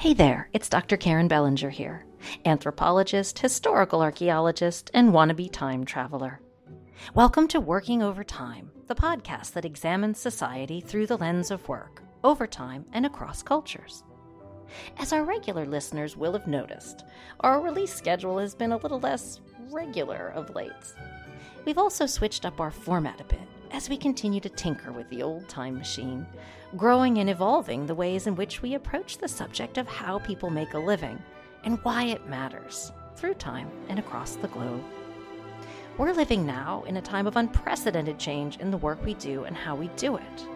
Hey there, it's Dr. Karen Bellinger here, anthropologist, historical archaeologist, and wannabe time traveler. Welcome to Working Over Time, the podcast that examines society through the lens of work, over time, and across cultures. As our regular listeners will have noticed, our release schedule has been a little less regular of late. We've also switched up our format a bit as we continue to tinker with the old time machine, growing and evolving the ways in which we approach the subject of how people make a living and why it matters through time and across the globe. We're living now in a time of unprecedented change in the work we do and how we do it.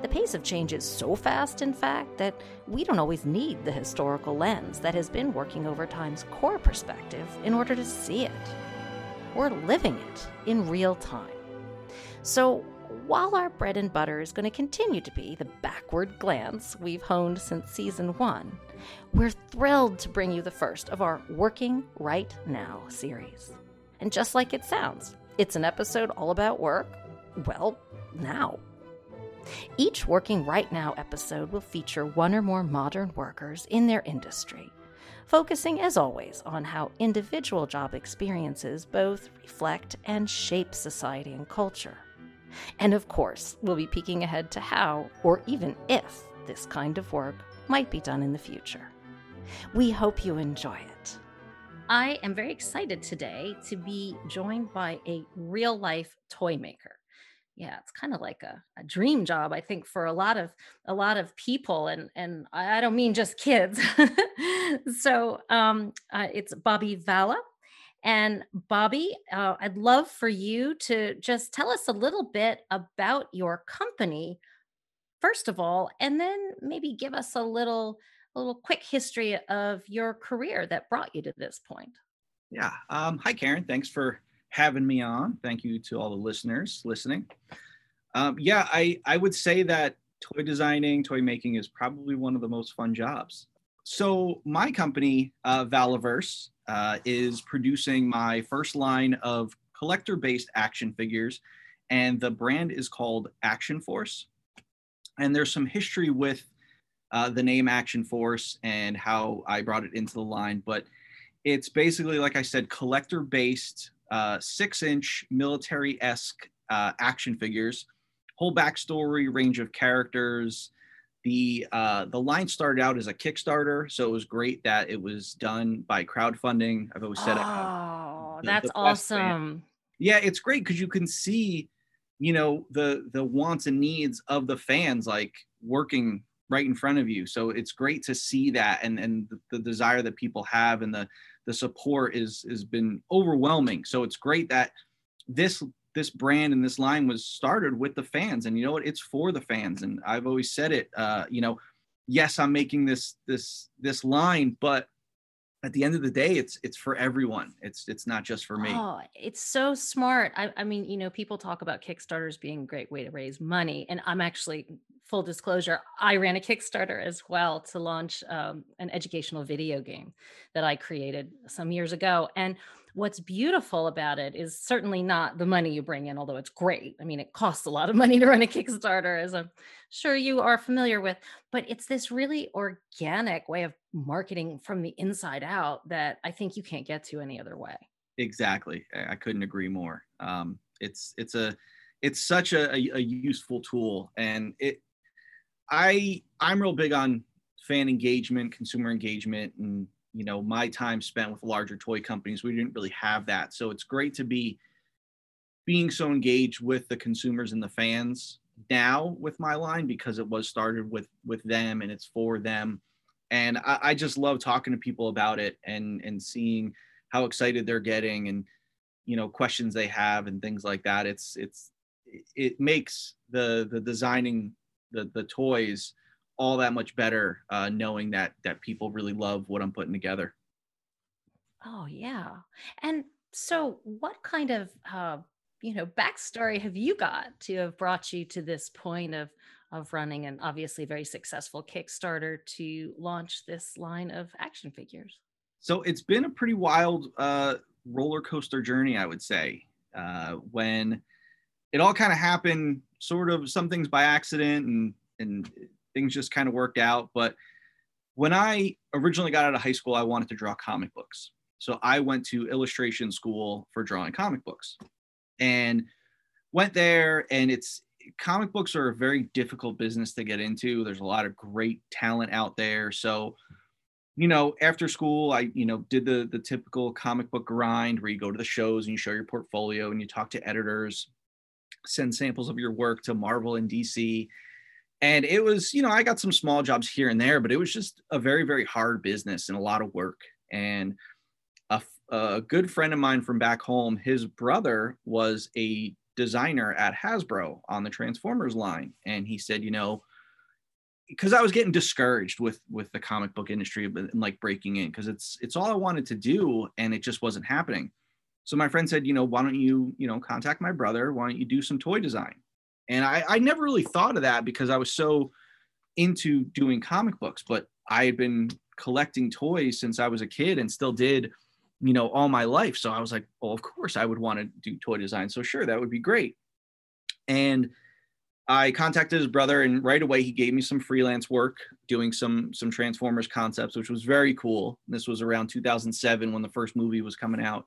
The pace of change is so fast, in fact, that we don't always need the historical lens that has been working over time's core perspective in order to see it. We're living it in real time. So, while our bread and butter is going to continue to be the backward glance we've honed since season one, we're thrilled to bring you the first of our Working Right Now series. And just like it sounds, it's an episode all about work, well, now. Each Working Right Now episode will feature one or more modern workers in their industry, focusing as always on how individual job experiences both reflect and shape society and culture. And of course, we'll be peeking ahead to how, or even if, this kind of work might be done in the future. We hope you enjoy it. I am very excited today to be joined by a real life toy maker. Yeah, it's kind of like a, a, dream job, I think, for a lot of a lot of people, and and I don't mean just kids. so um, uh, it's Bobby Vala, and Bobby, uh, I'd love for you to just tell us a little bit about your company, first of all, and then maybe give us a little, a little quick history of your career that brought you to this point. Yeah. Um, hi, Karen. Thanks for having me on. Thank you to all the listeners listening. Um, yeah, I, I would say that toy designing, toy making is probably one of the most fun jobs. So, my company, uh, Valaverse, uh, is producing my first line of collector based action figures, and the brand is called Action Force. And there's some history with uh, the name Action Force and how I brought it into the line, but it's basically, like I said, collector based, uh, six inch military esque uh, action figures, whole backstory, range of characters, the uh, the line started out as a Kickstarter, so it was great that it was done by crowdfunding. I've always said oh, the, that's the awesome. Yeah, it's great because you can see, you know, the the wants and needs of the fans like working right in front of you. So it's great to see that and and the, the desire that people have and the the support is has been overwhelming. So it's great that this this brand and this line was started with the fans and you know what? It's for the fans and i've always said it uh you know yes i'm making this this this line but at the end of the day it's it's for everyone. It's it's not just for me. Oh it's so smart. I, I mean you know people talk about kickstarters being a great way to raise money and i'm actually full disclosure i ran a kickstarter as well to launch um, an educational video game that i created some years ago and what's beautiful about it is certainly not the money you bring in, although it's great. I mean, it costs a lot of money to run a Kickstarter, as I'm sure you are familiar with, but it's this really organic way of marketing from the inside out that I think you can't get to any other way. Exactly. I couldn't agree more. Um, it's, it's a, it's such a, a, useful tool and it, I, I'm real big on fan engagement, consumer engagement, and you know my time spent with larger toy companies we didn't really have that. So it's great to be being so engaged with the consumers and the fans now with my line because it was started with with them and it's for them. And I, I just love talking to people about it and and seeing how excited they're getting and you know questions they have and things like that. It's it's it makes the the designing the the toys all that much better uh, knowing that that people really love what I'm putting together. Oh yeah, and so what kind of uh, you know backstory have you got to have brought you to this point of of running an obviously very successful Kickstarter to launch this line of action figures? So it's been a pretty wild uh, roller coaster journey, I would say. Uh, when it all kind of happened, sort of some things by accident and and things just kind of worked out. But when I originally got out of high school, I wanted to draw comic books. So I went to illustration school for drawing comic books and went there. And it's comic books are a very difficult business to get into. There's a lot of great talent out there. So, you know, after school, I, you know, did the the typical comic book grind where you go to the shows and you show your portfolio and you talk to editors, send samples of your work to Marvel and DC and it was you know i got some small jobs here and there but it was just a very very hard business and a lot of work. And a, a good friend of mine from back home his brother was a designer at hasbro on the transformers line. And he said you know because i was getting discouraged with with the comic book industry and like breaking in because it's it's all i wanted to do and it just wasn't happening. So my friend said you know why don't you you know contact my brother. Why don't you do some toy design and I, I never really thought of that because I was so into doing comic books, but I had been collecting toys since I was a kid and still did, you know, all my life. So I was like, well, of course I would want to do toy design. So sure, that would be great. And I contacted his brother and right away he gave me some freelance work doing some some Transformers concepts, which was very cool. This was around 2007 when the first movie was coming out.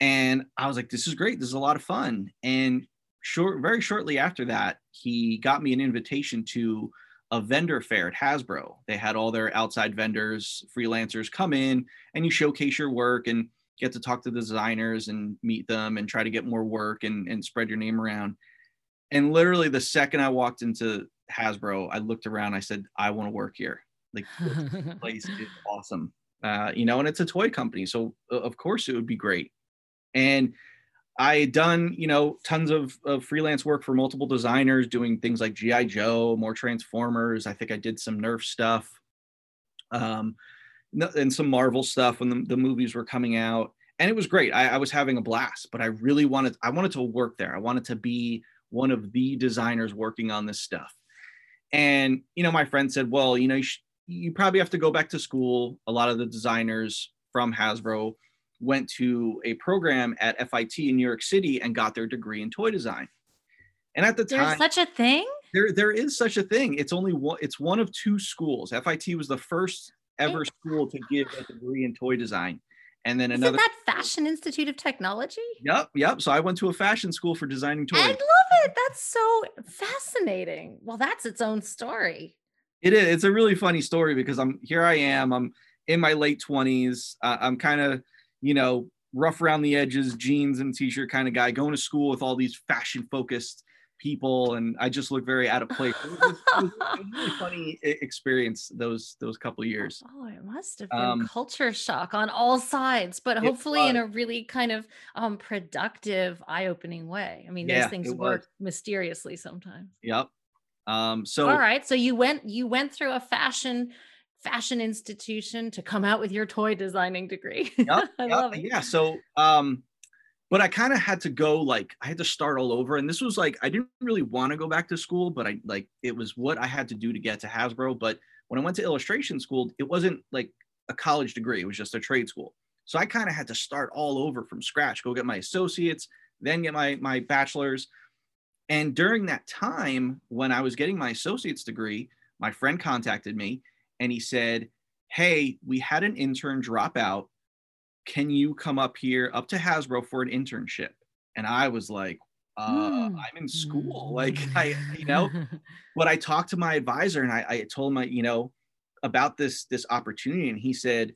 And I was like, this is great. This is a lot of fun. And short very shortly after that, he got me an invitation to a vendor fair at Hasbro. They had all their outside vendors, freelancers come in and you showcase your work and get to talk to the designers and meet them and try to get more work and, and spread your name around. And literally the second I walked into Hasbro, I looked around, I said, I want to work here. Like this place is awesome. Uh, you know, and it's a toy company. So of course it would be great. And I had done, you know, tons of, of freelance work for multiple designers, doing things like GI Joe, more Transformers. I think I did some Nerf stuff, um, and some Marvel stuff when the, the movies were coming out, and it was great. I, I was having a blast, but I really wanted, I wanted to work there. I wanted to be one of the designers working on this stuff. And you know, my friend said, "Well, you know, you, sh- you probably have to go back to school. A lot of the designers from Hasbro." Went to a program at FIT in New York City and got their degree in toy design. And at the There's time, such a thing. There, there is such a thing. It's only one. It's one of two schools. FIT was the first ever school to give a degree in toy design, and then Isn't another. that Fashion Institute of Technology? Yep, yep. So I went to a fashion school for designing toys. I love it. That's so fascinating. Well, that's its own story. It is. It's a really funny story because I'm here. I am. I'm in my late twenties. Uh, I'm kind of you know, rough around the edges, jeans and t-shirt kind of guy, going to school with all these fashion focused people, and I just look very out of place. It was, it was, it was a really funny experience those those couple years. Oh, it must have been um, culture shock on all sides, but hopefully in a really kind of um, productive, eye-opening way. I mean, yeah, those things work mysteriously sometimes. Yep. Um, so all right, so you went you went through a fashion fashion institution to come out with your toy designing degree. Yep, I yep, love it. Yeah. So, um, but I kind of had to go like I had to start all over, and this was like I didn't really want to go back to school, but I like it was what I had to do to get to Hasbro. But when I went to illustration school, it wasn't like a college degree; it was just a trade school. So I kind of had to start all over from scratch, go get my associates, then get my my bachelor's. And during that time, when I was getting my associate's degree, my friend contacted me and he said, Hey, we had an intern drop out. Can you come up here up to Hasbro for an internship? And I was like, uh, mm. I'm in school. Like I, you know, but I talked to my advisor and I, I told my, you know, about this, this opportunity. And he said,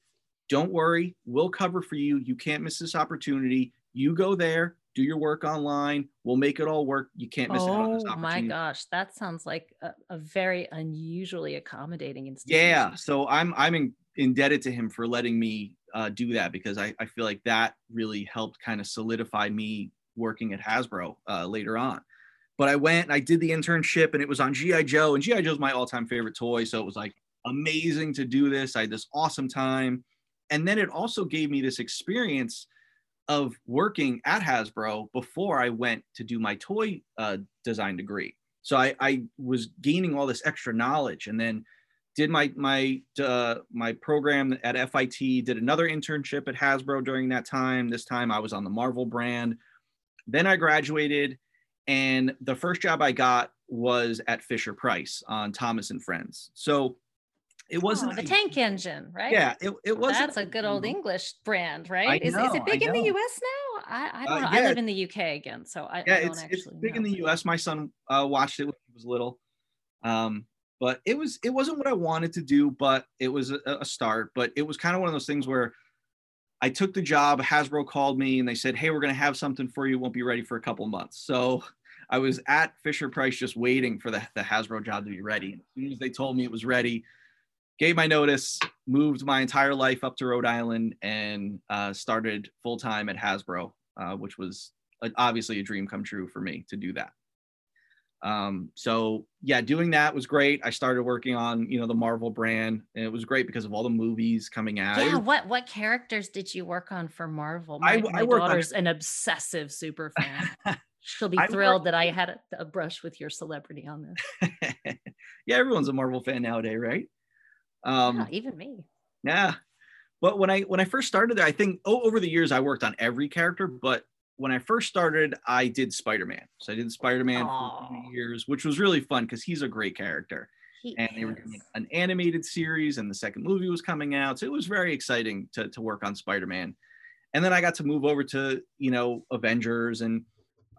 don't worry, we'll cover for you. You can't miss this opportunity. You go there, do your work online. We'll make it all work. You can't miss oh, out on this opportunity. Oh my gosh, that sounds like a, a very unusually accommodating institution. Yeah, so I'm I'm in, indebted to him for letting me uh, do that because I, I feel like that really helped kind of solidify me working at Hasbro uh, later on. But I went and I did the internship and it was on GI Joe and GI Joe is my all-time favorite toy, so it was like amazing to do this. I had this awesome time, and then it also gave me this experience of working at Hasbro before I went to do my toy uh, design degree. So I, I, was gaining all this extra knowledge, and then did my my uh, my program at FIT. Did another internship at Hasbro during that time. This time I was on the Marvel brand. Then I graduated, and the first job I got was at Fisher Price on Thomas and Friends. So it wasn't oh, the tank engine, right? Yeah, it, it was. That's a good old English brand, right? Is, know, is it big in the US now? I, I don't uh, know. Yeah. I live in the UK again, so I, yeah, I it's, it's big know. in the US. My son uh, watched it when he was little. Um, but it was it wasn't what I wanted to do, but it was a, a start. But it was kind of one of those things where I took the job. Hasbro called me and they said, "Hey, we're going to have something for you. Won't be ready for a couple months." So I was at Fisher Price just waiting for the, the Hasbro job to be ready. As soon as they told me it was ready, gave my notice, moved my entire life up to Rhode Island, and uh, started full time at Hasbro, uh, which was obviously a dream come true for me to do that. Um, so yeah, doing that was great. I started working on you know the Marvel brand, and it was great because of all the movies coming out. Yeah, what what characters did you work on for Marvel? My, I, my I daughter's on... an obsessive super fan. She'll be thrilled worked... that I had a, a, brush with your celebrity on this. yeah, everyone's a Marvel fan nowadays, right? Um, yeah, even me. Yeah, but when I when I first started there, I think oh, over the years I worked on every character, but when I first started, I did Spider Man. So I did Spider Man for years, which was really fun because he's a great character. He and is. they were doing an animated series, and the second movie was coming out. So it was very exciting to, to work on Spider Man. And then I got to move over to, you know, Avengers and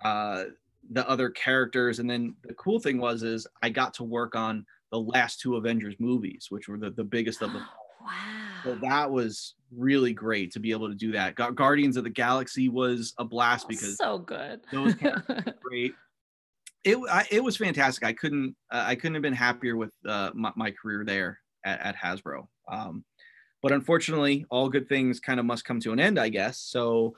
uh, the other characters. And then the cool thing was, is I got to work on the last two Avengers movies, which were the, the biggest of them. wow. So that was really great to be able to do that. Guardians of the Galaxy was a blast because so good. those great. It I, it was fantastic. I couldn't uh, I couldn't have been happier with uh, my, my, career there at, at Hasbro. Um, but unfortunately, all good things kind of must come to an end, I guess. So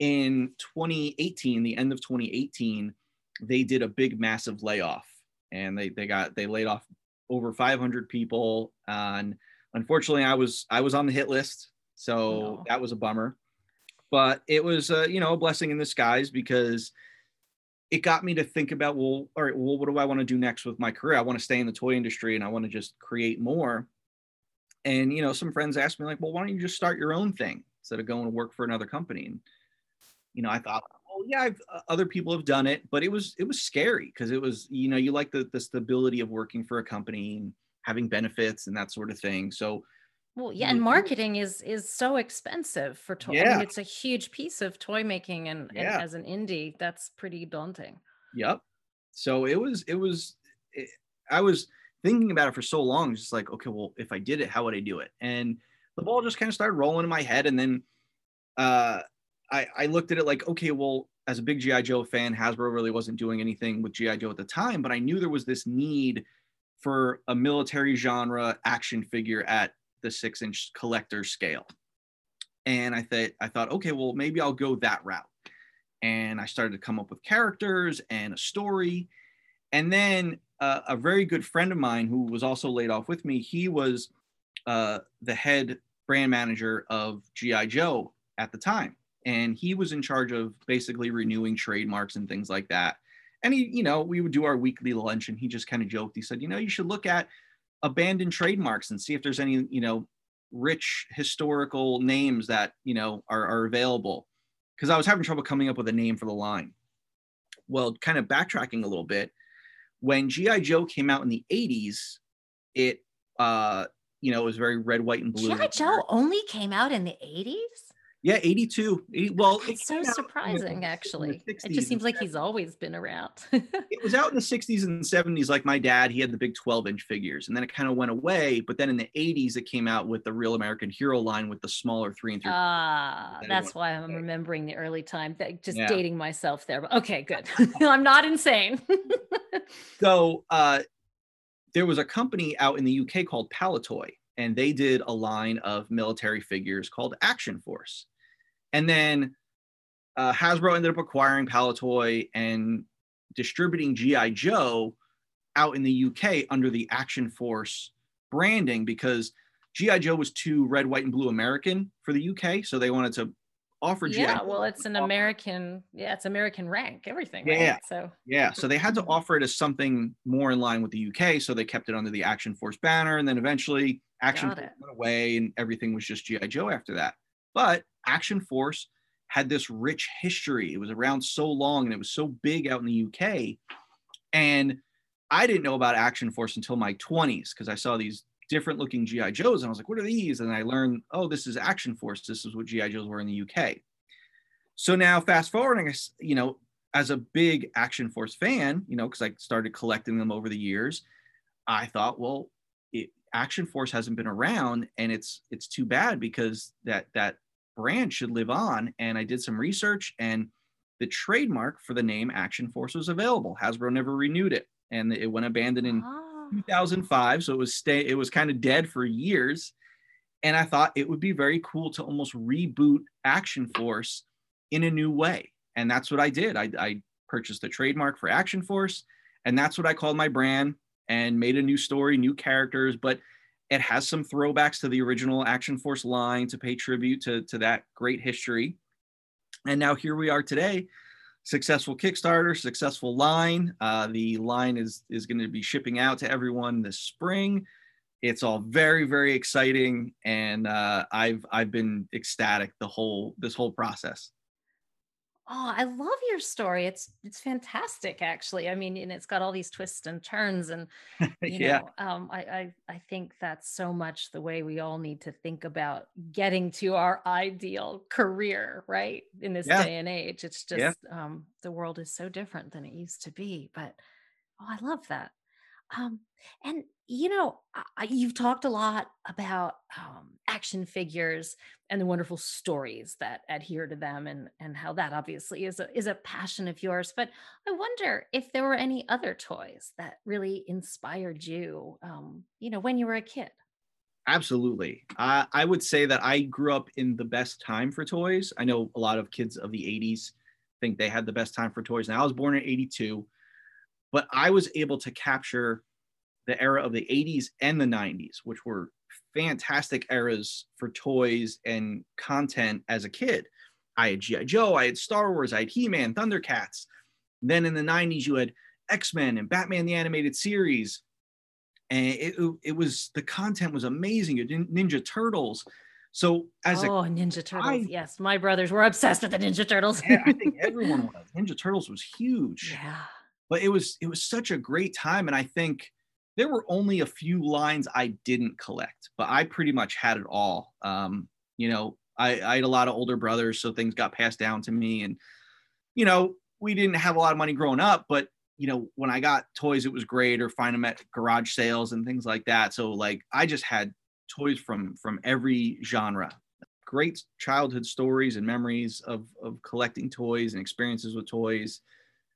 in 2018, the end of 2018, they did a big massive layoff, and they they got they laid off over 500 people on unfortunately i was i was on the hit list so no. that was a bummer. But it was uh, you know a blessing in disguise because it got me to think about well all right well what do i want to do next with my career? I want to stay in the toy industry and i want to just create more. And you know some friends asked me like well why don't you just start your own thing instead of going to work for another company? And you know i thought yeah I've, uh, other people have done it but it was it was scary because it was you know you like the, the stability of working for a company and having benefits and that sort of thing. So well, yeah, and marketing is is so expensive for toy. Yeah. I mean, it's a huge piece of toy making, and, yeah. and, as an indie, that's pretty daunting. Yep. So it was, it was, it, I was thinking about it for so long, just like, okay, well, if I did it, how would I do it? And the ball just kind of started rolling in my head, and then uh, I I looked at it like, okay, well, as a big GI Joe fan, Hasbro really wasn't doing anything with GI Joe at the time, but I knew there was this need for a military genre action figure at the six inch collector scale. And I thought, I thought, okay, well, maybe I'll go that route. And I started to come up with characters and a story. And then uh, a very good friend of mine who was also laid off with me, he was uh, the head brand manager of G.I. Joe at the time. And he was in charge of basically renewing trademarks and things like that and he, you know, we would do our weekly lunch and he just kind of joked. He said, you know, you should look at abandoned trademarks and see if there's any, you know, rich historical names that, you know, are, are available. Cause I was having trouble coming up with a name for the line. Well, kind of backtracking a little bit, when G.I. Joe came out in the 80s, it, uh, you know, it was very red, white, and blue. G.I. Joe only came out in the 80s? Yeah, 82. 80, well, it's so surprising, actually. It just seems like he's always been around. it was out in the 60s and 70s, like my dad, he had the big 12 inch figures, and then it kind of went away. But then in the 80s, it came out with the Real American Hero line with the smaller three and three. Ah, that's why I'm remembering the early time. that, Just yeah. dating myself there. But okay, good. I'm not insane. so uh, there was a company out in the UK called Palitoy, and they did a line of military figures called Action Force and then uh, Hasbro ended up acquiring Palitoy and distributing GI Joe out in the UK under the Action Force branding because GI Joe was too red, white, and blue American for the UK, so they wanted to offer GI. Yeah, well, it's an American. Yeah, it's American rank, everything. Yeah. Right? So yeah, so they had to offer it as something more in line with the UK, so they kept it under the Action Force banner, and then eventually Action Force went away, and everything was just GI Joe after that. But Action Force had this rich history. It was around so long and it was so big out in the UK. And I didn't know about Action Force until my 20s because I saw these different looking GI Joes, and I was like, "What are these?" And I learned, "Oh, this is Action Force. This is what GI Joes were in the UK." So now, fast forwarding, you know, as a big Action Force fan, you know, because I started collecting them over the years, I thought, well, it, Action Force hasn't been around, and it's it's too bad because that that brand should live on. And I did some research, and the trademark for the name Action Force was available. Hasbro never renewed it, and it went abandoned in ah. oh. 2005. So it was stay. It was kind of dead for years. And I thought it would be very cool to almost reboot Action Force in a new way. And that's what I did. I, I purchased the trademark for Action Force, and that's what I called my brand and made a new story, new characters, but it has some throwbacks to the original Action Force line to pay tribute to, to that great history. And now here we are today, successful Kickstarter, successful line. Uh, the line is is going to be shipping out to everyone this spring. It's all very very exciting, and uh, I've I've been ecstatic the whole this whole process. Oh, I love your story. It's it's fantastic, actually. I mean, and it's got all these twists and turns, and you yeah. know, um, I, I I think that's so much the way we all need to think about getting to our ideal career, right? In this yeah. day and age, it's just yeah. um, the world is so different than it used to be. But oh, I love that. Um, and you know, I, you've talked a lot about um, action figures and the wonderful stories that adhere to them, and and how that obviously is a is a passion of yours. But I wonder if there were any other toys that really inspired you, um, you know, when you were a kid. Absolutely, uh, I would say that I grew up in the best time for toys. I know a lot of kids of the '80s think they had the best time for toys. Now I was born in '82 but I was able to capture the era of the 80s and the 90s, which were fantastic eras for toys and content as a kid. I had G.I. Joe, I had Star Wars, I had He Man, Thundercats. Then in the 90s, you had X Men and Batman the Animated Series. And it, it was the content was amazing. You had Ninja Turtles. So as oh, a Ninja Turtles, I, yes, my brothers were obsessed with the Ninja Turtles. yeah, I think everyone was. Ninja Turtles was huge. Yeah but it was it was such a great time and i think there were only a few lines i didn't collect but i pretty much had it all. Um, you know I, I had a lot of older brothers so things got passed down to me and you know we didn't have a lot of money growing up but you know when i got toys it was great or find them at garage sales and things like that. So like i just had toys from from every genre. Great childhood stories and memories of of collecting toys and experiences with toys.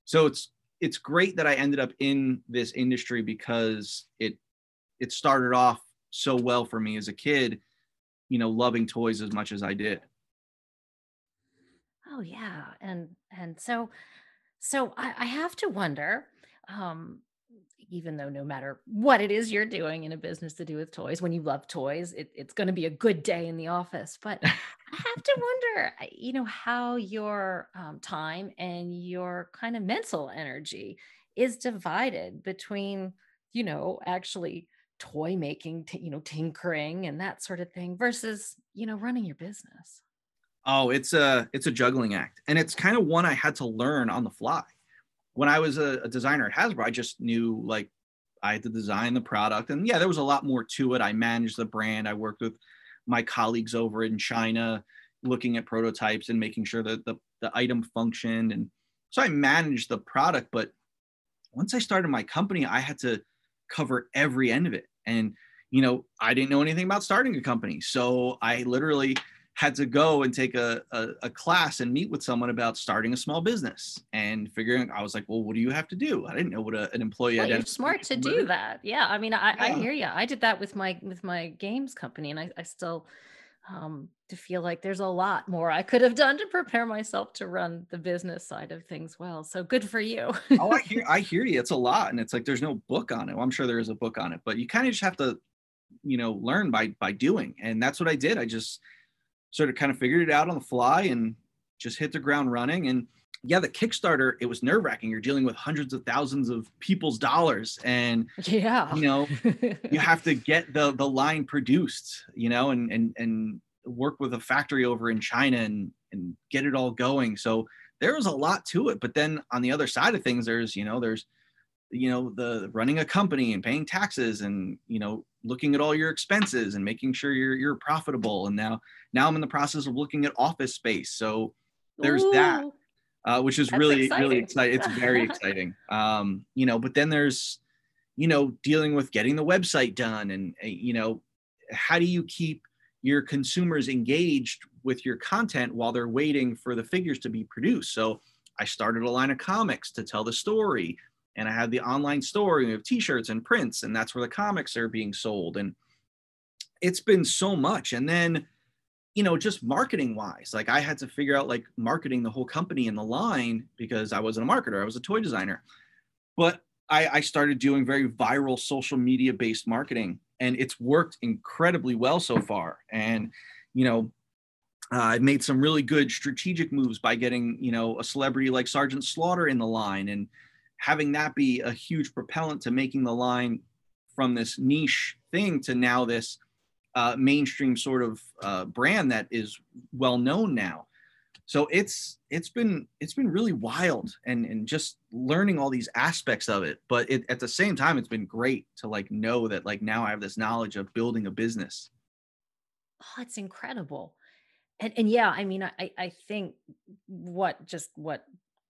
So it's it's great that I ended up in this industry because it it started off so well for me as a kid, you know, loving toys as much as I did. Oh yeah, and and so so I, I have to wonder, um, even though no matter what it is you're doing in a business to do with toys, when you love toys, it, it's going to be a good day in the office. But I have to wonder, you know, how your um, time and your kind of mental energy is divided between, you know, actually toy making, t- you know, tinkering and that sort of thing versus, you know, running your business. Oh, it's a it's a juggling act, and it's kind of one I had to learn on the fly when I was a, a designer at Hasbro, I just knew like I had to design the product. And yeah, there was a lot more to it. I managed the brand. I worked with my colleagues over in China, looking at prototypes and making sure that the, the item functioned. And so I managed the product. But once I started my company, I had to cover every end of it. And, you know, I didn't know anything about starting a company. So I literally had to go and take a, a, a, class and meet with someone about starting a small business and figuring i was like well what do you have to do i didn't know what a, an employee well, you're smart to do that yeah i mean I, yeah. I hear you i did that with my with my games company and i, I still um, to feel like there's a lot more I could have done to prepare myself to run the business side of things well. So good for you. oh, I hear I hear you. It's a lot, and it's like there's no book on it. Well, I'm sure there is a book on it, but you kind of just have to, you know, learn by by doing. And that's what I did. I just sort of kind of figured it out on the fly and just hit the ground running. And yeah, the Kickstarter, it was nerve wracking. You're dealing with hundreds of thousands of people's dollars. And yeah, you know, you have to get the the line produced, you know, and and and work with a factory over in China and and get it all going. So there was a lot to it. But then on the other side of things, there's, you know, there's you know the running a company and paying taxes and you know looking at all your expenses and making sure you're you're profitable. And now now i'm in the process of looking at office space. So there's Ooh, that uh, which is really exciting. really exciting. it's very exciting. Um you know but then there's you know dealing with getting the website done and uh, you know how do you keep your consumers engaged with your content while they're waiting for the figures to be produced? So i started a line of comics to tell the story and I have the online store and we have t-shirts and prints and that's where the comics are being sold and it's been so much. And then you know just marketing wise like I had to figure out like marketing the whole company in the line because I wasn't a marketer I was a toy designer. But I, I started doing very viral social media based marketing and it's worked incredibly well so far. And you know uh, I made some really good strategic moves by getting, you know, a celebrity like Sergeant Slaughter in the line and having that be a huge propellant to making the line from this niche thing to now this uh, mainstream sort of uh, brand that is well known now. So it's it's been it's been really wild and and just learning all these aspects of it. But it, at the same time, it's been great to like know that like now I have this knowledge of building a business. Oh, it's incredible. And, and yeah, I mean, I, I think what just what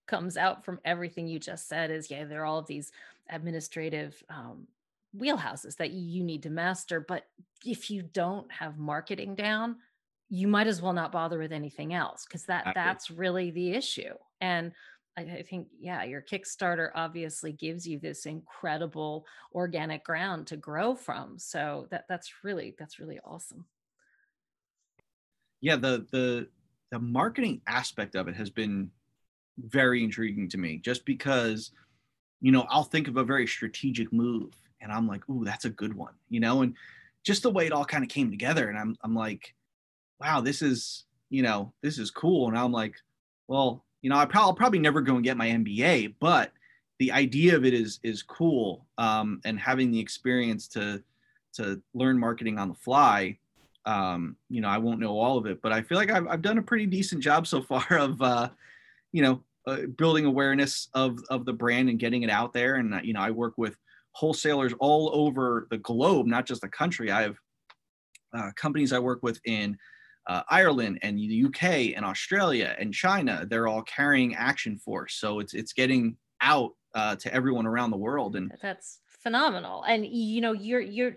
comes out from everything you just said is yeah, there are all of these administrative um, wheelhouses that you need to master. But if you don't have marketing down, you might as well not bother with anything else because that that's really the issue. And I, I think, yeah, your Kickstarter obviously gives you this incredible organic ground to grow from. So that that's really that's really awesome. Yeah, the the the marketing aspect of it has been very intriguing to me just because you know i'll think of a very strategic move and i'm like ooh that's a good one you know and just the way it all kind of came together and i'm i'm like wow this is you know this is cool and i'm like well you know I pro- i'll probably never go and get my mba but the idea of it is is cool um, and having the experience to to learn marketing on the fly um, you know i won't know all of it but i feel like i've, I've done a pretty decent job so far of uh, you know uh, building awareness of of the brand and getting it out there. And uh, you know i work with wholesalers all over the globe not just the country. I have uh, companies i work with in uh, ireland and the uk and australia and china. They're all carrying action force. So it's it's getting out uh, to everyone around the world. And that's phenomenal and you know you're you're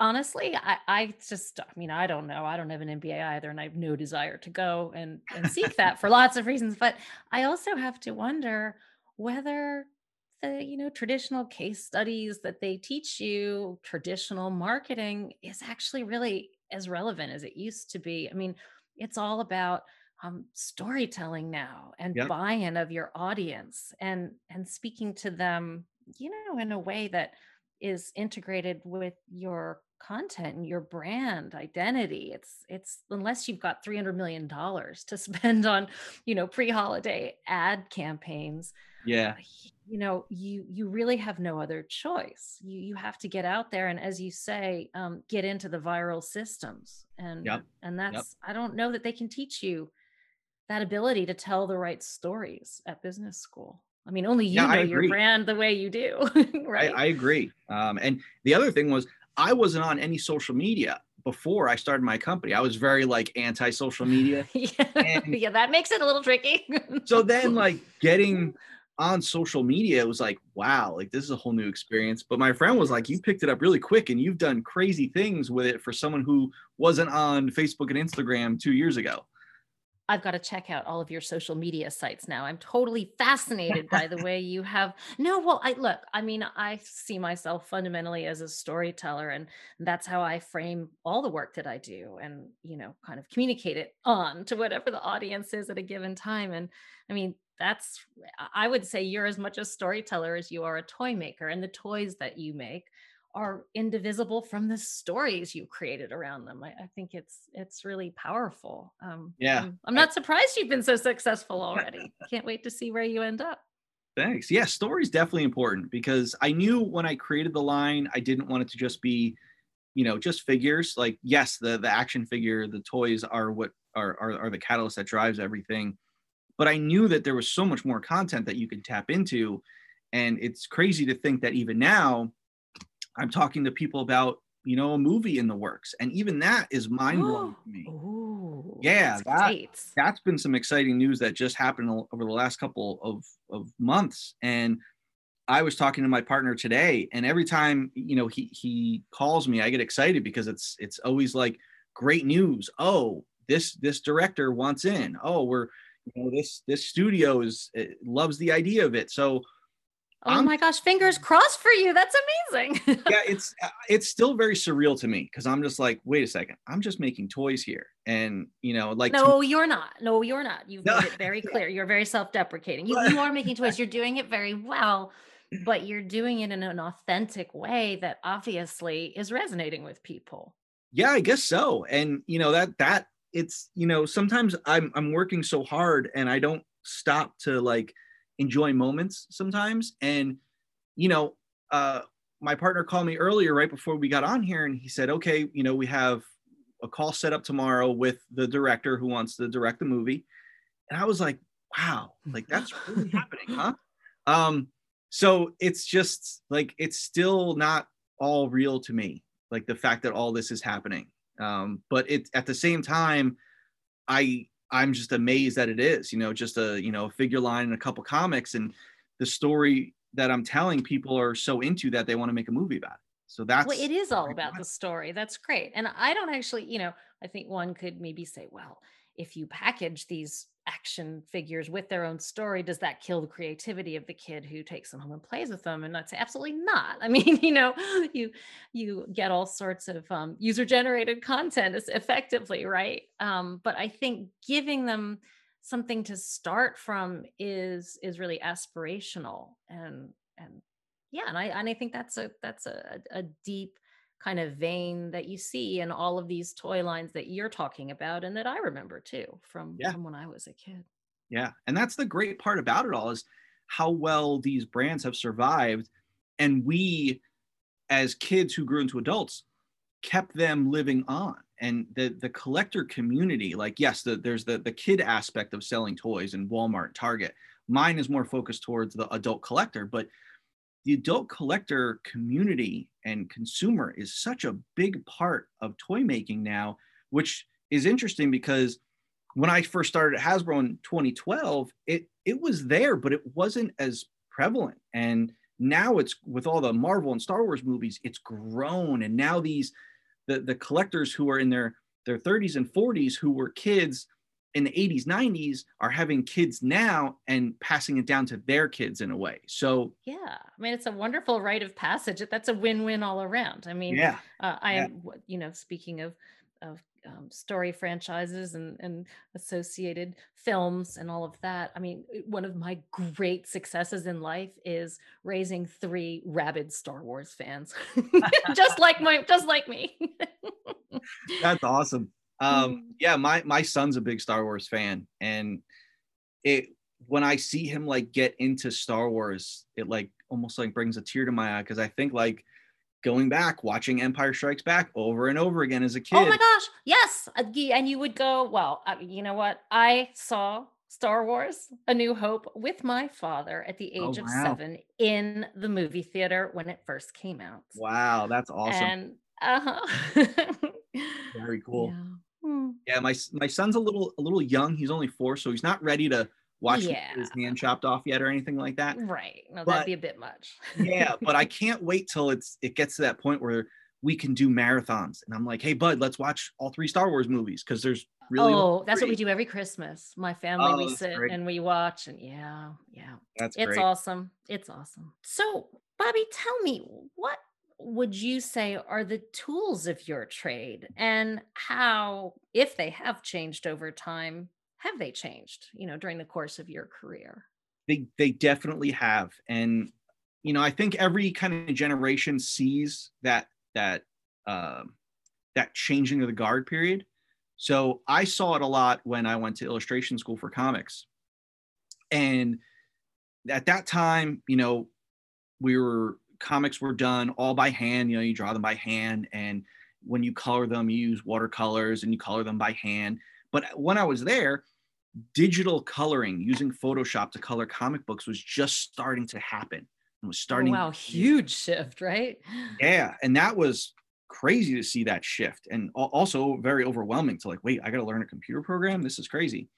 honestly I, I just i mean i don't know i don't have an mba either and i have no desire to go and and seek that for lots of reasons but i also have to wonder whether the you know traditional case studies that they teach you traditional marketing is actually really as relevant as it used to be i mean it's all about um, storytelling now and yep. buy-in of your audience and and speaking to them you know, in a way that is integrated with your content and your brand identity. It's it's unless you've got 300 million dollars to spend on you know pre-holiday ad campaigns yeah. you know you you really have no other choice. You you have to get out there and as you say um, get into the viral systems. And yep. and that's yep. i don't know that they can teach you that ability to tell the right stories at business school I mean, only you yeah, know your brand the way you do, right? I, I agree. Um, and the other thing was, I wasn't on any social media before I started my company. I was very like anti social media. yeah. yeah, that makes it a little tricky. so then, like, getting on social media, it was like, wow, like this is a whole new experience. But my friend was like, you picked it up really quick and you've done crazy things with it for someone who wasn't on Facebook and Instagram two years ago. I've got to check out all of your social media sites now. I'm totally fascinated by the way you have. No, well, I look, I mean, I see myself fundamentally as a storyteller, and that's how I frame all the work that I do and, you know, kind of communicate it on to whatever the audience is at a given time. And I mean, that's, I would say you're as much a storyteller as you are a toy maker, and the toys that you make are indivisible from the stories you created around them. I, I think it's it's really powerful. Um, yeah, I'm, I'm not I, surprised you've been so successful already. Can't wait to see where you end up. Thanks. Yeah, story is definitely important because I knew when I created the line, I didn't want it to just be, you know, just figures. Like, yes, the the action figure, the toys are what are are, are the catalyst that drives everything. But I knew that there was so much more content that you could tap into and it's crazy to think that even now i'm talking to people about you know a movie in the works. And even that is mind-blowing to me. Ooh, Yeah, that's that that's been some exciting news that just happened over the last couple of, of months. And i was talking to my partner today and every time you know he he calls me i get excited because it's it's always like great news. Oh this this director wants in. Oh we're you know this this studio is eh, loves the idea of it. So Oh I'm- my gosh, fingers crossed for you. That's amazing. yeah it's uh, it's still very surreal to me because i'm just like wait a second i'm just making toys here and you know like no, you're not. No, you're not. You've made it very clear. You're very self-deprecating. You, you are making toys. You're doing it very well, but you're doing it in an authentic way that obviously is resonating with people. yeah i guess so and you know that that it's you know sometimes i'm i'm working so hard and i don't stop to like enjoy moments sometimes. And you know uh my partner called me earlier right before we got on here and he said okay you know we have a call set up tomorrow with the director who wants to direct the movie. And i was like wow like that's really happening huh? Um so it's just like it's still not all real to me like the fact that all this is happening. Um but it at the same time i i'm just amazed that it is you know just a you know a figure line and a couple comics and the story that i'm telling people are so into that they want to make a movie about it so that's well, it is all about the story. That's great. And I don't actually, you know, I think one could maybe say, well, if you package these action figures with their own story, does that kill the creativity of the kid who takes them home and plays with them? And I'd say absolutely not. I mean, you know, you you get all sorts of um, user generated content effectively, right? Um, but I think giving them something to start from is is really aspirational and and yeah and i and i think that's a that's a, a deep kind of vein that you see in all of these toy lines that you're talking about and that i remember too from Yeah. from when i was a kid Yeah. And that's the great part about it all is how well these brands have survived. And we, as kids who grew into adults, kept them living on. And the the collector community, like yes, the, there's the the kid aspect of selling toys in Walmart, Target. Mine is more focused towards the adult collector, but the adult collector community and consumer is such a big part of toy making now, which is interesting because when I first started at Hasbro in 2012, it it was there, but it wasn't as prevalent. And now it's with all the Marvel and Star Wars movies, it's grown. And now these the the collectors who are in their their 30s and 40s who were kids in the 80s, 90s are having kids now and passing it down to their kids in a way. So yeah i mean it's a wonderful rite of passage that's a win-win all around i mean yeah, uh, I Yeah. am, you know, speaking of of um, story franchises and and associated films and all of that. I mean, one of my great successes in life is raising three rabid Star Wars fans, just like my, just like me. that's awesome. Um, Mm. yeah, my my son's a big Star Wars fan, and it when I see him like get into Star Wars, it like almost like brings a tear to my eye because I think like going back watching Empire Strikes Back over and over again as a kid. Oh my gosh, yes, uh, and you would go. Well, you know what? I saw Star Wars: A New Hope with my father at the Oh, age of seven in the movie theater when it first came out. Wow, that's awesome. And uh-huh. Very cool. Yeah. Hmm. Yeah, my my son's a little a little young. He's only four, so he's not ready to watch get his hand chopped off yet or anything like that. Right. No, But- that'd be a bit much. yeah, but I can't wait till it's it gets to that point where we can do marathons. And I'm like, hey bud, let's watch all three Star Wars movies because there's really oh, that's what we do every Christmas. My family, Oh, we sit great. and we watch, and yeah, yeah. That's It's great. awesome. It's awesome. So, Bobby, tell me what would you say are the tools of your trade? And how, if they have changed over time, have they changed, you know, during the course of your career? they they definitely have. And you know i think every kind of generation sees that that um that changing of the guard period. So i saw it a lot when i went to illustration school for comics. And at that time you know we were comics were done all by hand you know you draw them by hand and when you color them you use watercolors and you color them by hand but when i was there digital coloring using Photoshop to color comic books was just starting to happen. and was Oh, starting. wow, huge shift, right? Yeah, and that was crazy to see that shift, and also very overwhelming to like, wait, I got to learn a computer program. This is crazy.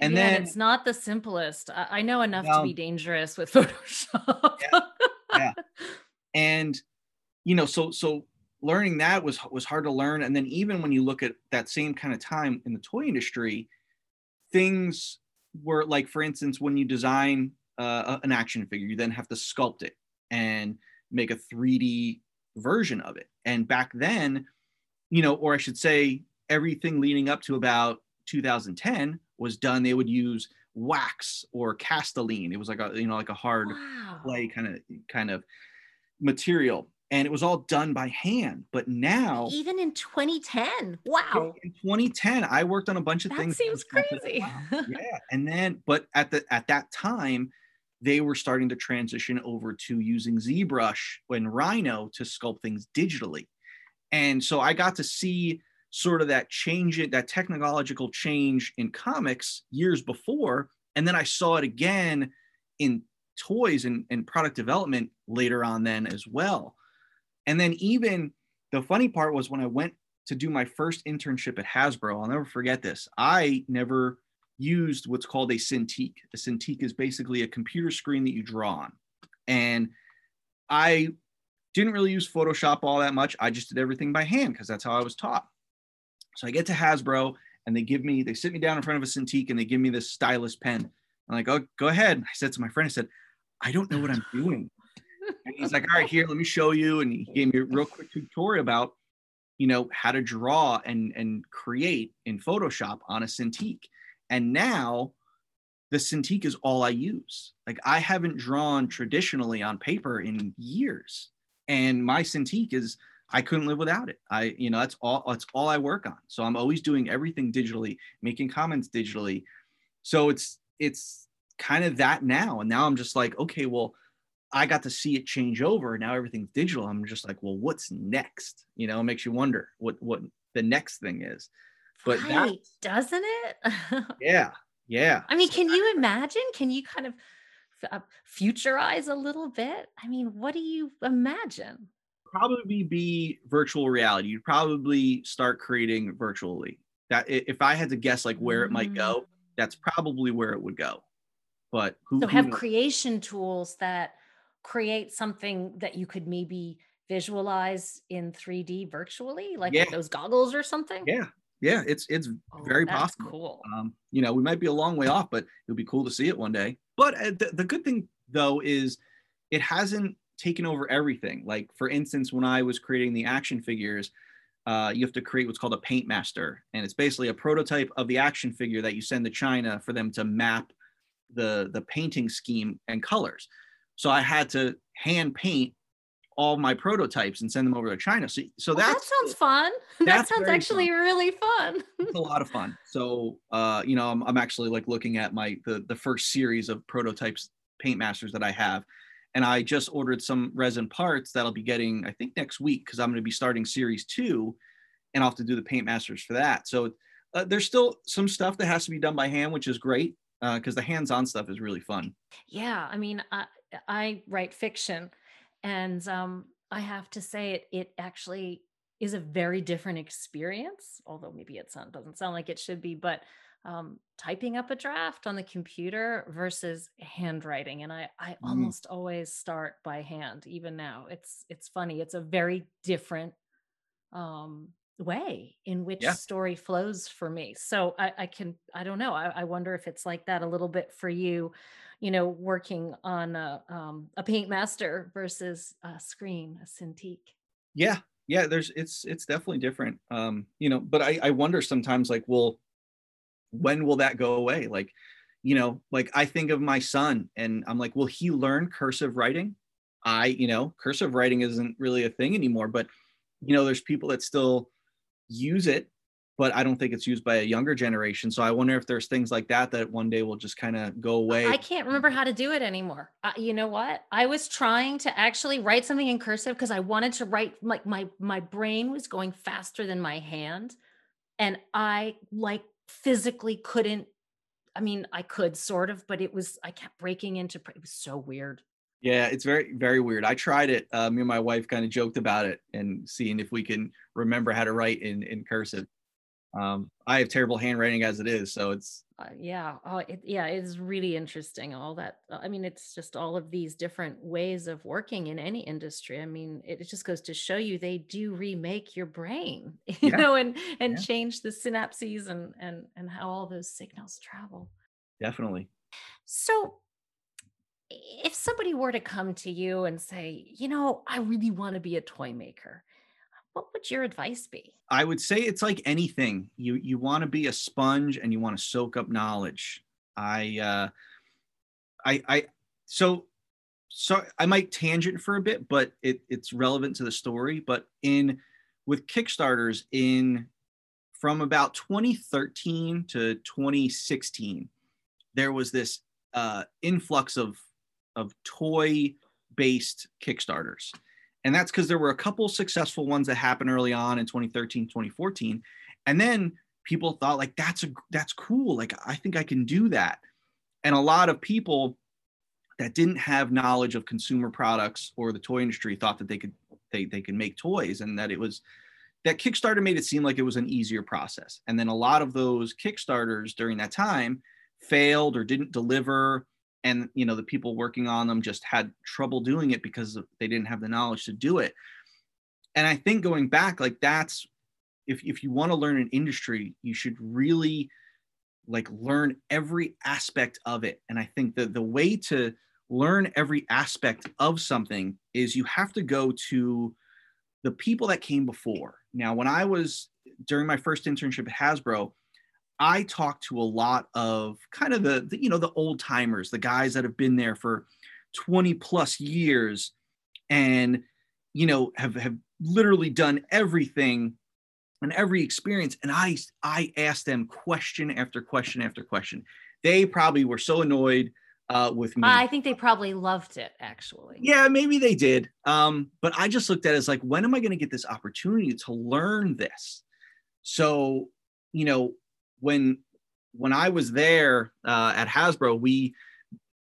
And yeah, then- it's not the simplest. I, I know enough to be dangerous with Photoshop. And you know so so learning that was was hard to learn. And then even when you look at that same kind of time in the toy industry things were like for instance when you design uh, an action figure you then have to sculpt it and make a 3d version of it. And back then you know or i should say everything leading up to about 2010 was done. They would use wax or Castilene it was like a you know like a hard wow. clay kind of kind of material and it was all done by hand but now Even in 2010. Wow. in 2010 i worked on a bunch of things. That things seems crazy. wow. yeah and then but at the at that time they were starting to transition over to using ZBrush and Rhino to sculpt things digitally. And so I got to see sort of that change, that technological change in comics years before. And then I saw it again in toys and, and product development later on then as well. And then even the funny part was when I went to do my first internship at Hasbro, I'll never forget this. I never used what's called a Cintiq. A Cintiq is basically a computer screen that you draw on. And I didn't really use Photoshop all that much. I just did everything by hand because that's how I was taught. So I get to Hasbro and they give me, they sit me down in front of a Cintiq and they give me this stylus pen. I'm like, oh, go ahead. I said to my friend, I said, I don't know what I'm doing. And he's like, all right, here, let me show you. And he gave me a real quick tutorial about, you know, how to draw and and create in Photoshop on a Cintiq. And now the Cintiq is all I use. Like I haven't drawn traditionally on paper in years. And my Cintiq is I couldn't live without it. I, you know, that's all that's all I work on. So I'm always doing everything digitally, making comments digitally. So it's it's kind of that now. And now I'm just like, okay, well, I got to see it change over. Now everything's digital. I'm just like, well, what's next? You know, it makes you wonder what what the next thing is. But that- right, doesn't it? Yeah, yeah. I mean, can you imagine? Can you kind of uh, futurize a little bit? I mean, what do you imagine? Probably be virtual reality. You'd probably start creating virtually. That if I had to guess, like where it might go, that's probably where it would go. But who? So have creation tools that create something that you could maybe visualize in 3D virtually, like Yeah. with those goggles or something. Yeah, yeah. It's it's Oh, very possible. Cool. Um, you know, we might be a long way off, but it would be cool to see it one day. But uh, the, the good thing though is it hasn't taken over everything. Like for instance, when I was creating the action figures, uh, you have to create what's called a paint master, and it's basically a prototype of the action figure that you send to China for them to map the the painting scheme and colors. So I had to hand paint all my prototypes and send them over to China. So so Oh, that sounds fun. that sounds actually really fun. it's a lot of fun. So, uh, you know, I'm, I'm actually like looking at my the the first series of prototypes paint masters that I have, and I just ordered some resin parts that I'll be getting I think next week because I'm going to be starting series two, and I'll have to do the paint masters for that. So uh, there's still some stuff that has to be done by hand, which is great because the hands-on stuff is really fun. Yeah, I mean, I, I write fiction, and um, I have to say it. It actually is a very different experience. Although maybe it doesn't sound like it should be, but um, typing up a draft on the computer versus handwriting, and I I Mm. almost always start by hand. Even now, it's it's funny. It's a very different um way in which Yeah. story flows for me so i, I can i don't know I, I wonder if it's like that a little bit for you you know working on a, um, a paint master versus a screen a cintiq yeah yeah there's it's it's definitely different um you know but i i wonder sometimes like well when will that go away? Like you know like i think of my son and i'm like will he learn cursive writing? I you know cursive writing isn't really a thing anymore but you know there's people that still use it but i don't think it's used by a younger generation. So i wonder if there's things like that that one day will just kind of go away. I can't remember how to do it anymore. Uh, you know what? I was trying to actually write something in cursive because i wanted to write like my my brain was going faster than my hand. And i like physically couldn't i mean i could sort of but it was i kept breaking into it was so weird Yeah, it's very very weird. I tried it. Uh, me and my wife kind of joked about it and seeing if we can remember how to write in in cursive. Um, I have terrible handwriting as it is, so it's uh, yeah, oh, it, yeah, it's really interesting. All that, I mean, it's just all of these different ways of working in any industry. I mean, it, it just goes to show you they do remake your brain, you yeah. know, and and yeah. change the synapses and and and how all those signals travel. Definitely. So, if somebody were to come to you and say, you know, I really want to be a toy maker, what would your advice be? I would say it's like anything. You you want to be a sponge and you want to soak up knowledge. I uh I I so so I might tangent for a bit, but it, it's relevant to the story. But in with Kickstarters in from about 2013 to 2016, there was this uh, influx of of toy based Kickstarters. And that's because there were a couple successful ones that happened early on in 2013, 2014. And then people thought like that's a that's cool. Like I think I can do that. And a lot of people that didn't have knowledge of consumer products or the toy industry thought that they could they they could make toys and that it was that Kickstarter made it seem like it was an easier process. And then a lot of those Kickstarters during that time failed or didn't deliver and you know the people working on them just had trouble doing it because they didn't have the knowledge to do it. And i think going back like that's if, if you want to learn an industry you should really like learn every aspect of it. And i think that the way to learn every aspect of something is you have to go to the people that came before. Now when i was during my first internship at hasbro I talk to a lot of kind of the, the you know the old timers, the guys that have been there for 20 plus years and you know have have literally done everything and every experience and I I asked them question after question after question. They probably were so annoyed uh, with me. I think they probably loved it actually. Yeah, maybe they did. Um, but I just looked at it as like, when am I going to get this opportunity to learn this? So, you know, when when I was there uh, at Hasbro, we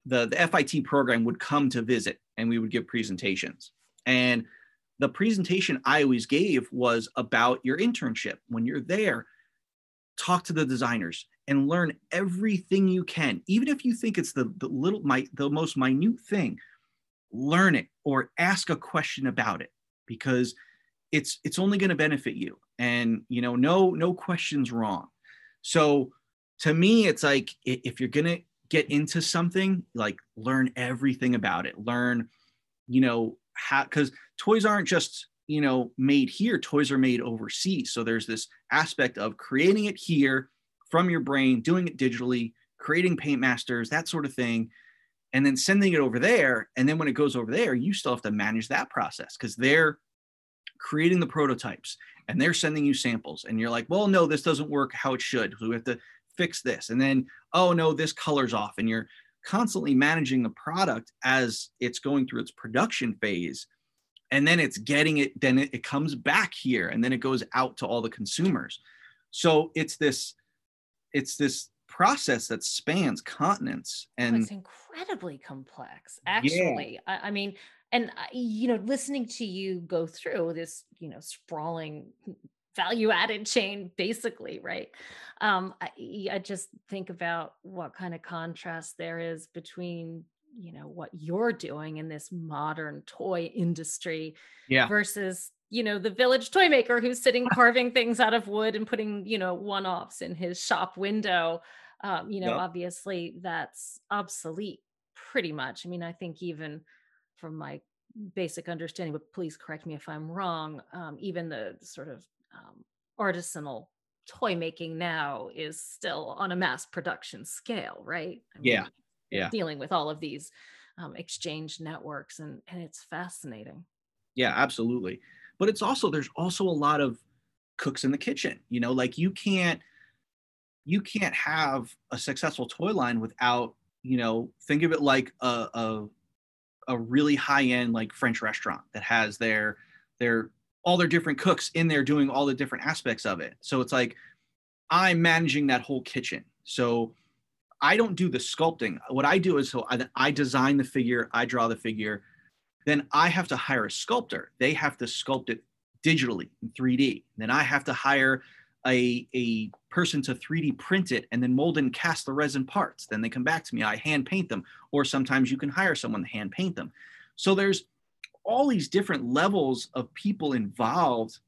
the the FIT program would come to visit and we would give presentations. And the presentation I always gave was about your internship. When you're there, talk to the designers and learn everything you can, even if you think it's the, the little my the most minute thing. Learn it or ask a question about it because it's it's only going to benefit you. And you know, no no questions wrong. So to me, it's like if you're gonna get into something, like learn everything about it. Learn, you know, how because toys aren't just you know made here. Toys are made overseas. So there's this aspect of creating it here from your brain, doing it digitally, creating paint masters, that sort of thing, and then sending it over there. And then when it goes over there, you still have to manage that process because they're creating the prototypes and they're sending you samples and you're like well no this doesn't work how it should so we have to fix this. And then oh no this color's off and you're constantly managing the product as it's going through its production phase and then it's getting it then it, it comes back here and then it goes out to all the consumers. So it's this it's this process that spans continents and oh, it's incredibly complex actually. Yeah. I, I mean and you know listening to you go through this you know sprawling value added chain basically right um I, I just think about what kind of contrast there is between you know what you're doing in this modern toy industry yeah. versus you know the village toy maker who's sitting carving things out of wood and putting you know one-offs in his shop window um, you know yep. obviously that's obsolete pretty much i mean i think even from my basic understanding, but please correct me if I'm wrong. Um, even the sort of um, artisanal toy making now is still on a mass production scale, right? I mean, yeah, yeah. Dealing with all of these um, exchange networks, and and it's fascinating. Yeah, absolutely. But it's also there's also a lot of cooks in the kitchen. You know, like you can't you can't have a successful toy line without you know think of it like a, a a really high end like French restaurant that has their their all their different cooks in there doing all the different aspects of it. So it's like I'm managing that whole kitchen. So I don't do the sculpting. What I do is so I, I design the figure, I draw the figure, then I have to hire a sculptor. They have to sculpt it digitally in 3D. Then I have to hire a, a person to 3D print it and then mold and cast the resin parts. Then they come back to me, I hand paint them, or sometimes you can hire someone to hand paint them. So there's all these different levels of people involved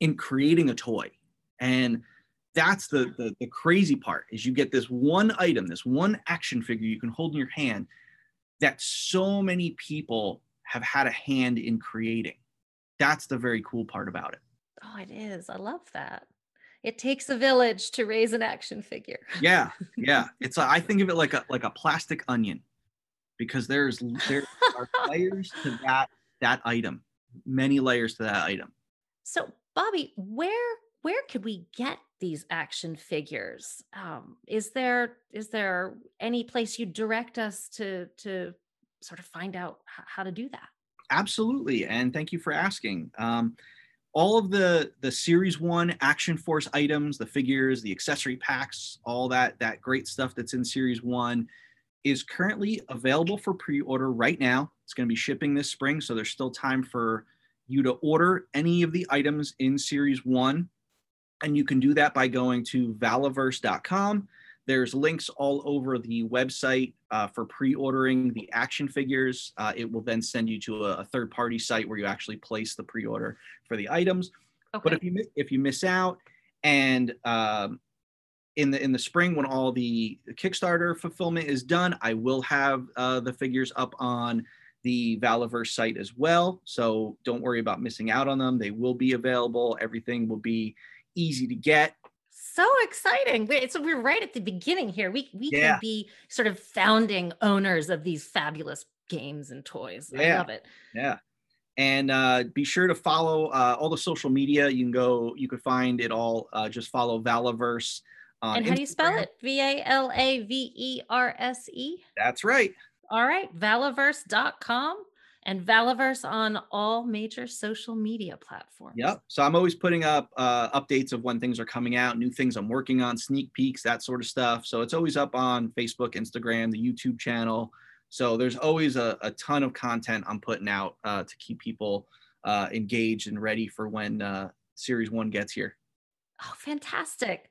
in creating a toy. And that's the, the, the crazy part is you get this one item, this one action figure you can hold in your hand that so many people have had a hand in creating. That's the very cool part about it. Oh, it is. I love that. It takes a village to raise an action figure. yeah, yeah. It's a, I think of it like a like a plastic onion, because there's there are layers to that that item, many layers to that item. So, Bobby, where where could we get these action figures? Um, is there is there any place you direct us to to sort of find out how to do that? Absolutely, and thank you for asking. Um, all of the the series one action force items the figures the accessory packs all that that great stuff that's in series one is currently available for pre-order right now. It's going to be shipping this spring so there's still time for you to order any of the items in series one. And you can do that by going to valaverse.com there's links all over the website uh, for pre-ordering the action figures. Uh, it will then send you to a, a third-party site where you actually place the pre-order for the items. Okay. But if you if you miss out, and um, in the in the spring when all the Kickstarter fulfillment is done, I will have uh, the figures up on the Valaverse site as well. So don't worry about missing out on them. They will be available. Everything will be easy to get so exciting. So we're right at the beginning here. We we yeah. can be sort of founding owners of these fabulous games and toys. Yeah. I love it. Yeah. And uh, be sure to follow uh, all the social media. You can go, you can find it all. Uh, just follow Valaverse. and how Instagram. do you spell it? V A L A V E R S E? That's right. All right. Valaverse.com and Valaverse on all major social media platforms. Yep. So I'm always putting up uh, updates of when things are coming out, new things I'm working on, sneak peeks, that sort of stuff. So it's always up on Facebook, Instagram, the YouTube channel. So there's always a, a ton of content I'm putting out uh, to keep people uh, engaged and ready for when uh, Series One gets here. Oh, fantastic.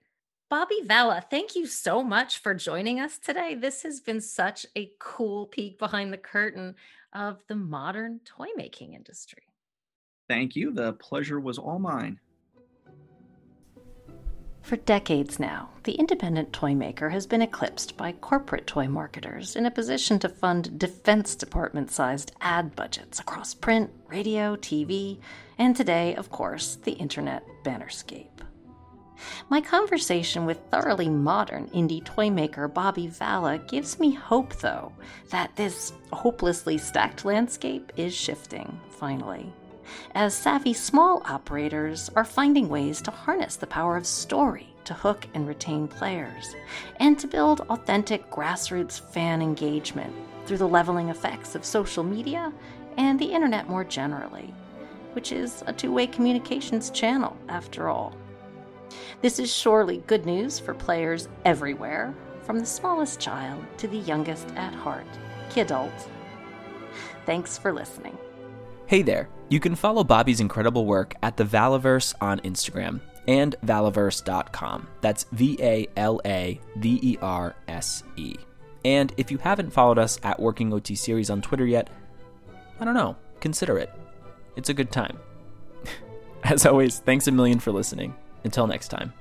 Bobby Vala, thank you so much for joining us today. This has been such a cool peek behind the curtain of the modern toy making industry. Thank you. The pleasure was all mine. For decades now, the independent toy maker has been eclipsed by corporate toy marketers in a position to fund Defense Department sized ad budgets across print, radio, TV, and today, of course, the internet bannerscape. My conversation with thoroughly modern indie toy maker Bobby Vala gives me hope, though, that this hopelessly stacked landscape is shifting, finally, as savvy small operators are finding ways to harness the power of story to hook and retain players, and to build authentic grassroots fan engagement through the leveling effects of social media and the internet more generally, which is a two way communications channel, after all. This is surely good news for players everywhere, from the smallest child to the youngest at heart, kidult. Thanks for listening. Hey there. You can follow Bobby's incredible work at the Valaverse on Instagram and valaverse.com. That's V A L A V E R S E. And if you haven't followed us at Working OT Series on Twitter yet, I don't know, consider it. It's a good time. As always, thanks a million for listening. Until next time.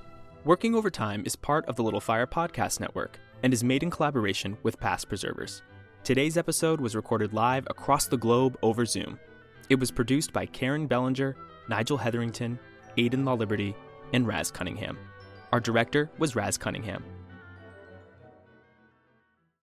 Working Overtime is part of the Little Fire Podcast Network and is made in collaboration with Past Preservers. Today's episode was recorded live across the globe over Zoom. It was produced by Karen Bellinger, Nigel Hetherington, Aidan Law Liberty, and Raz Cunningham. Our director was Raz Cunningham.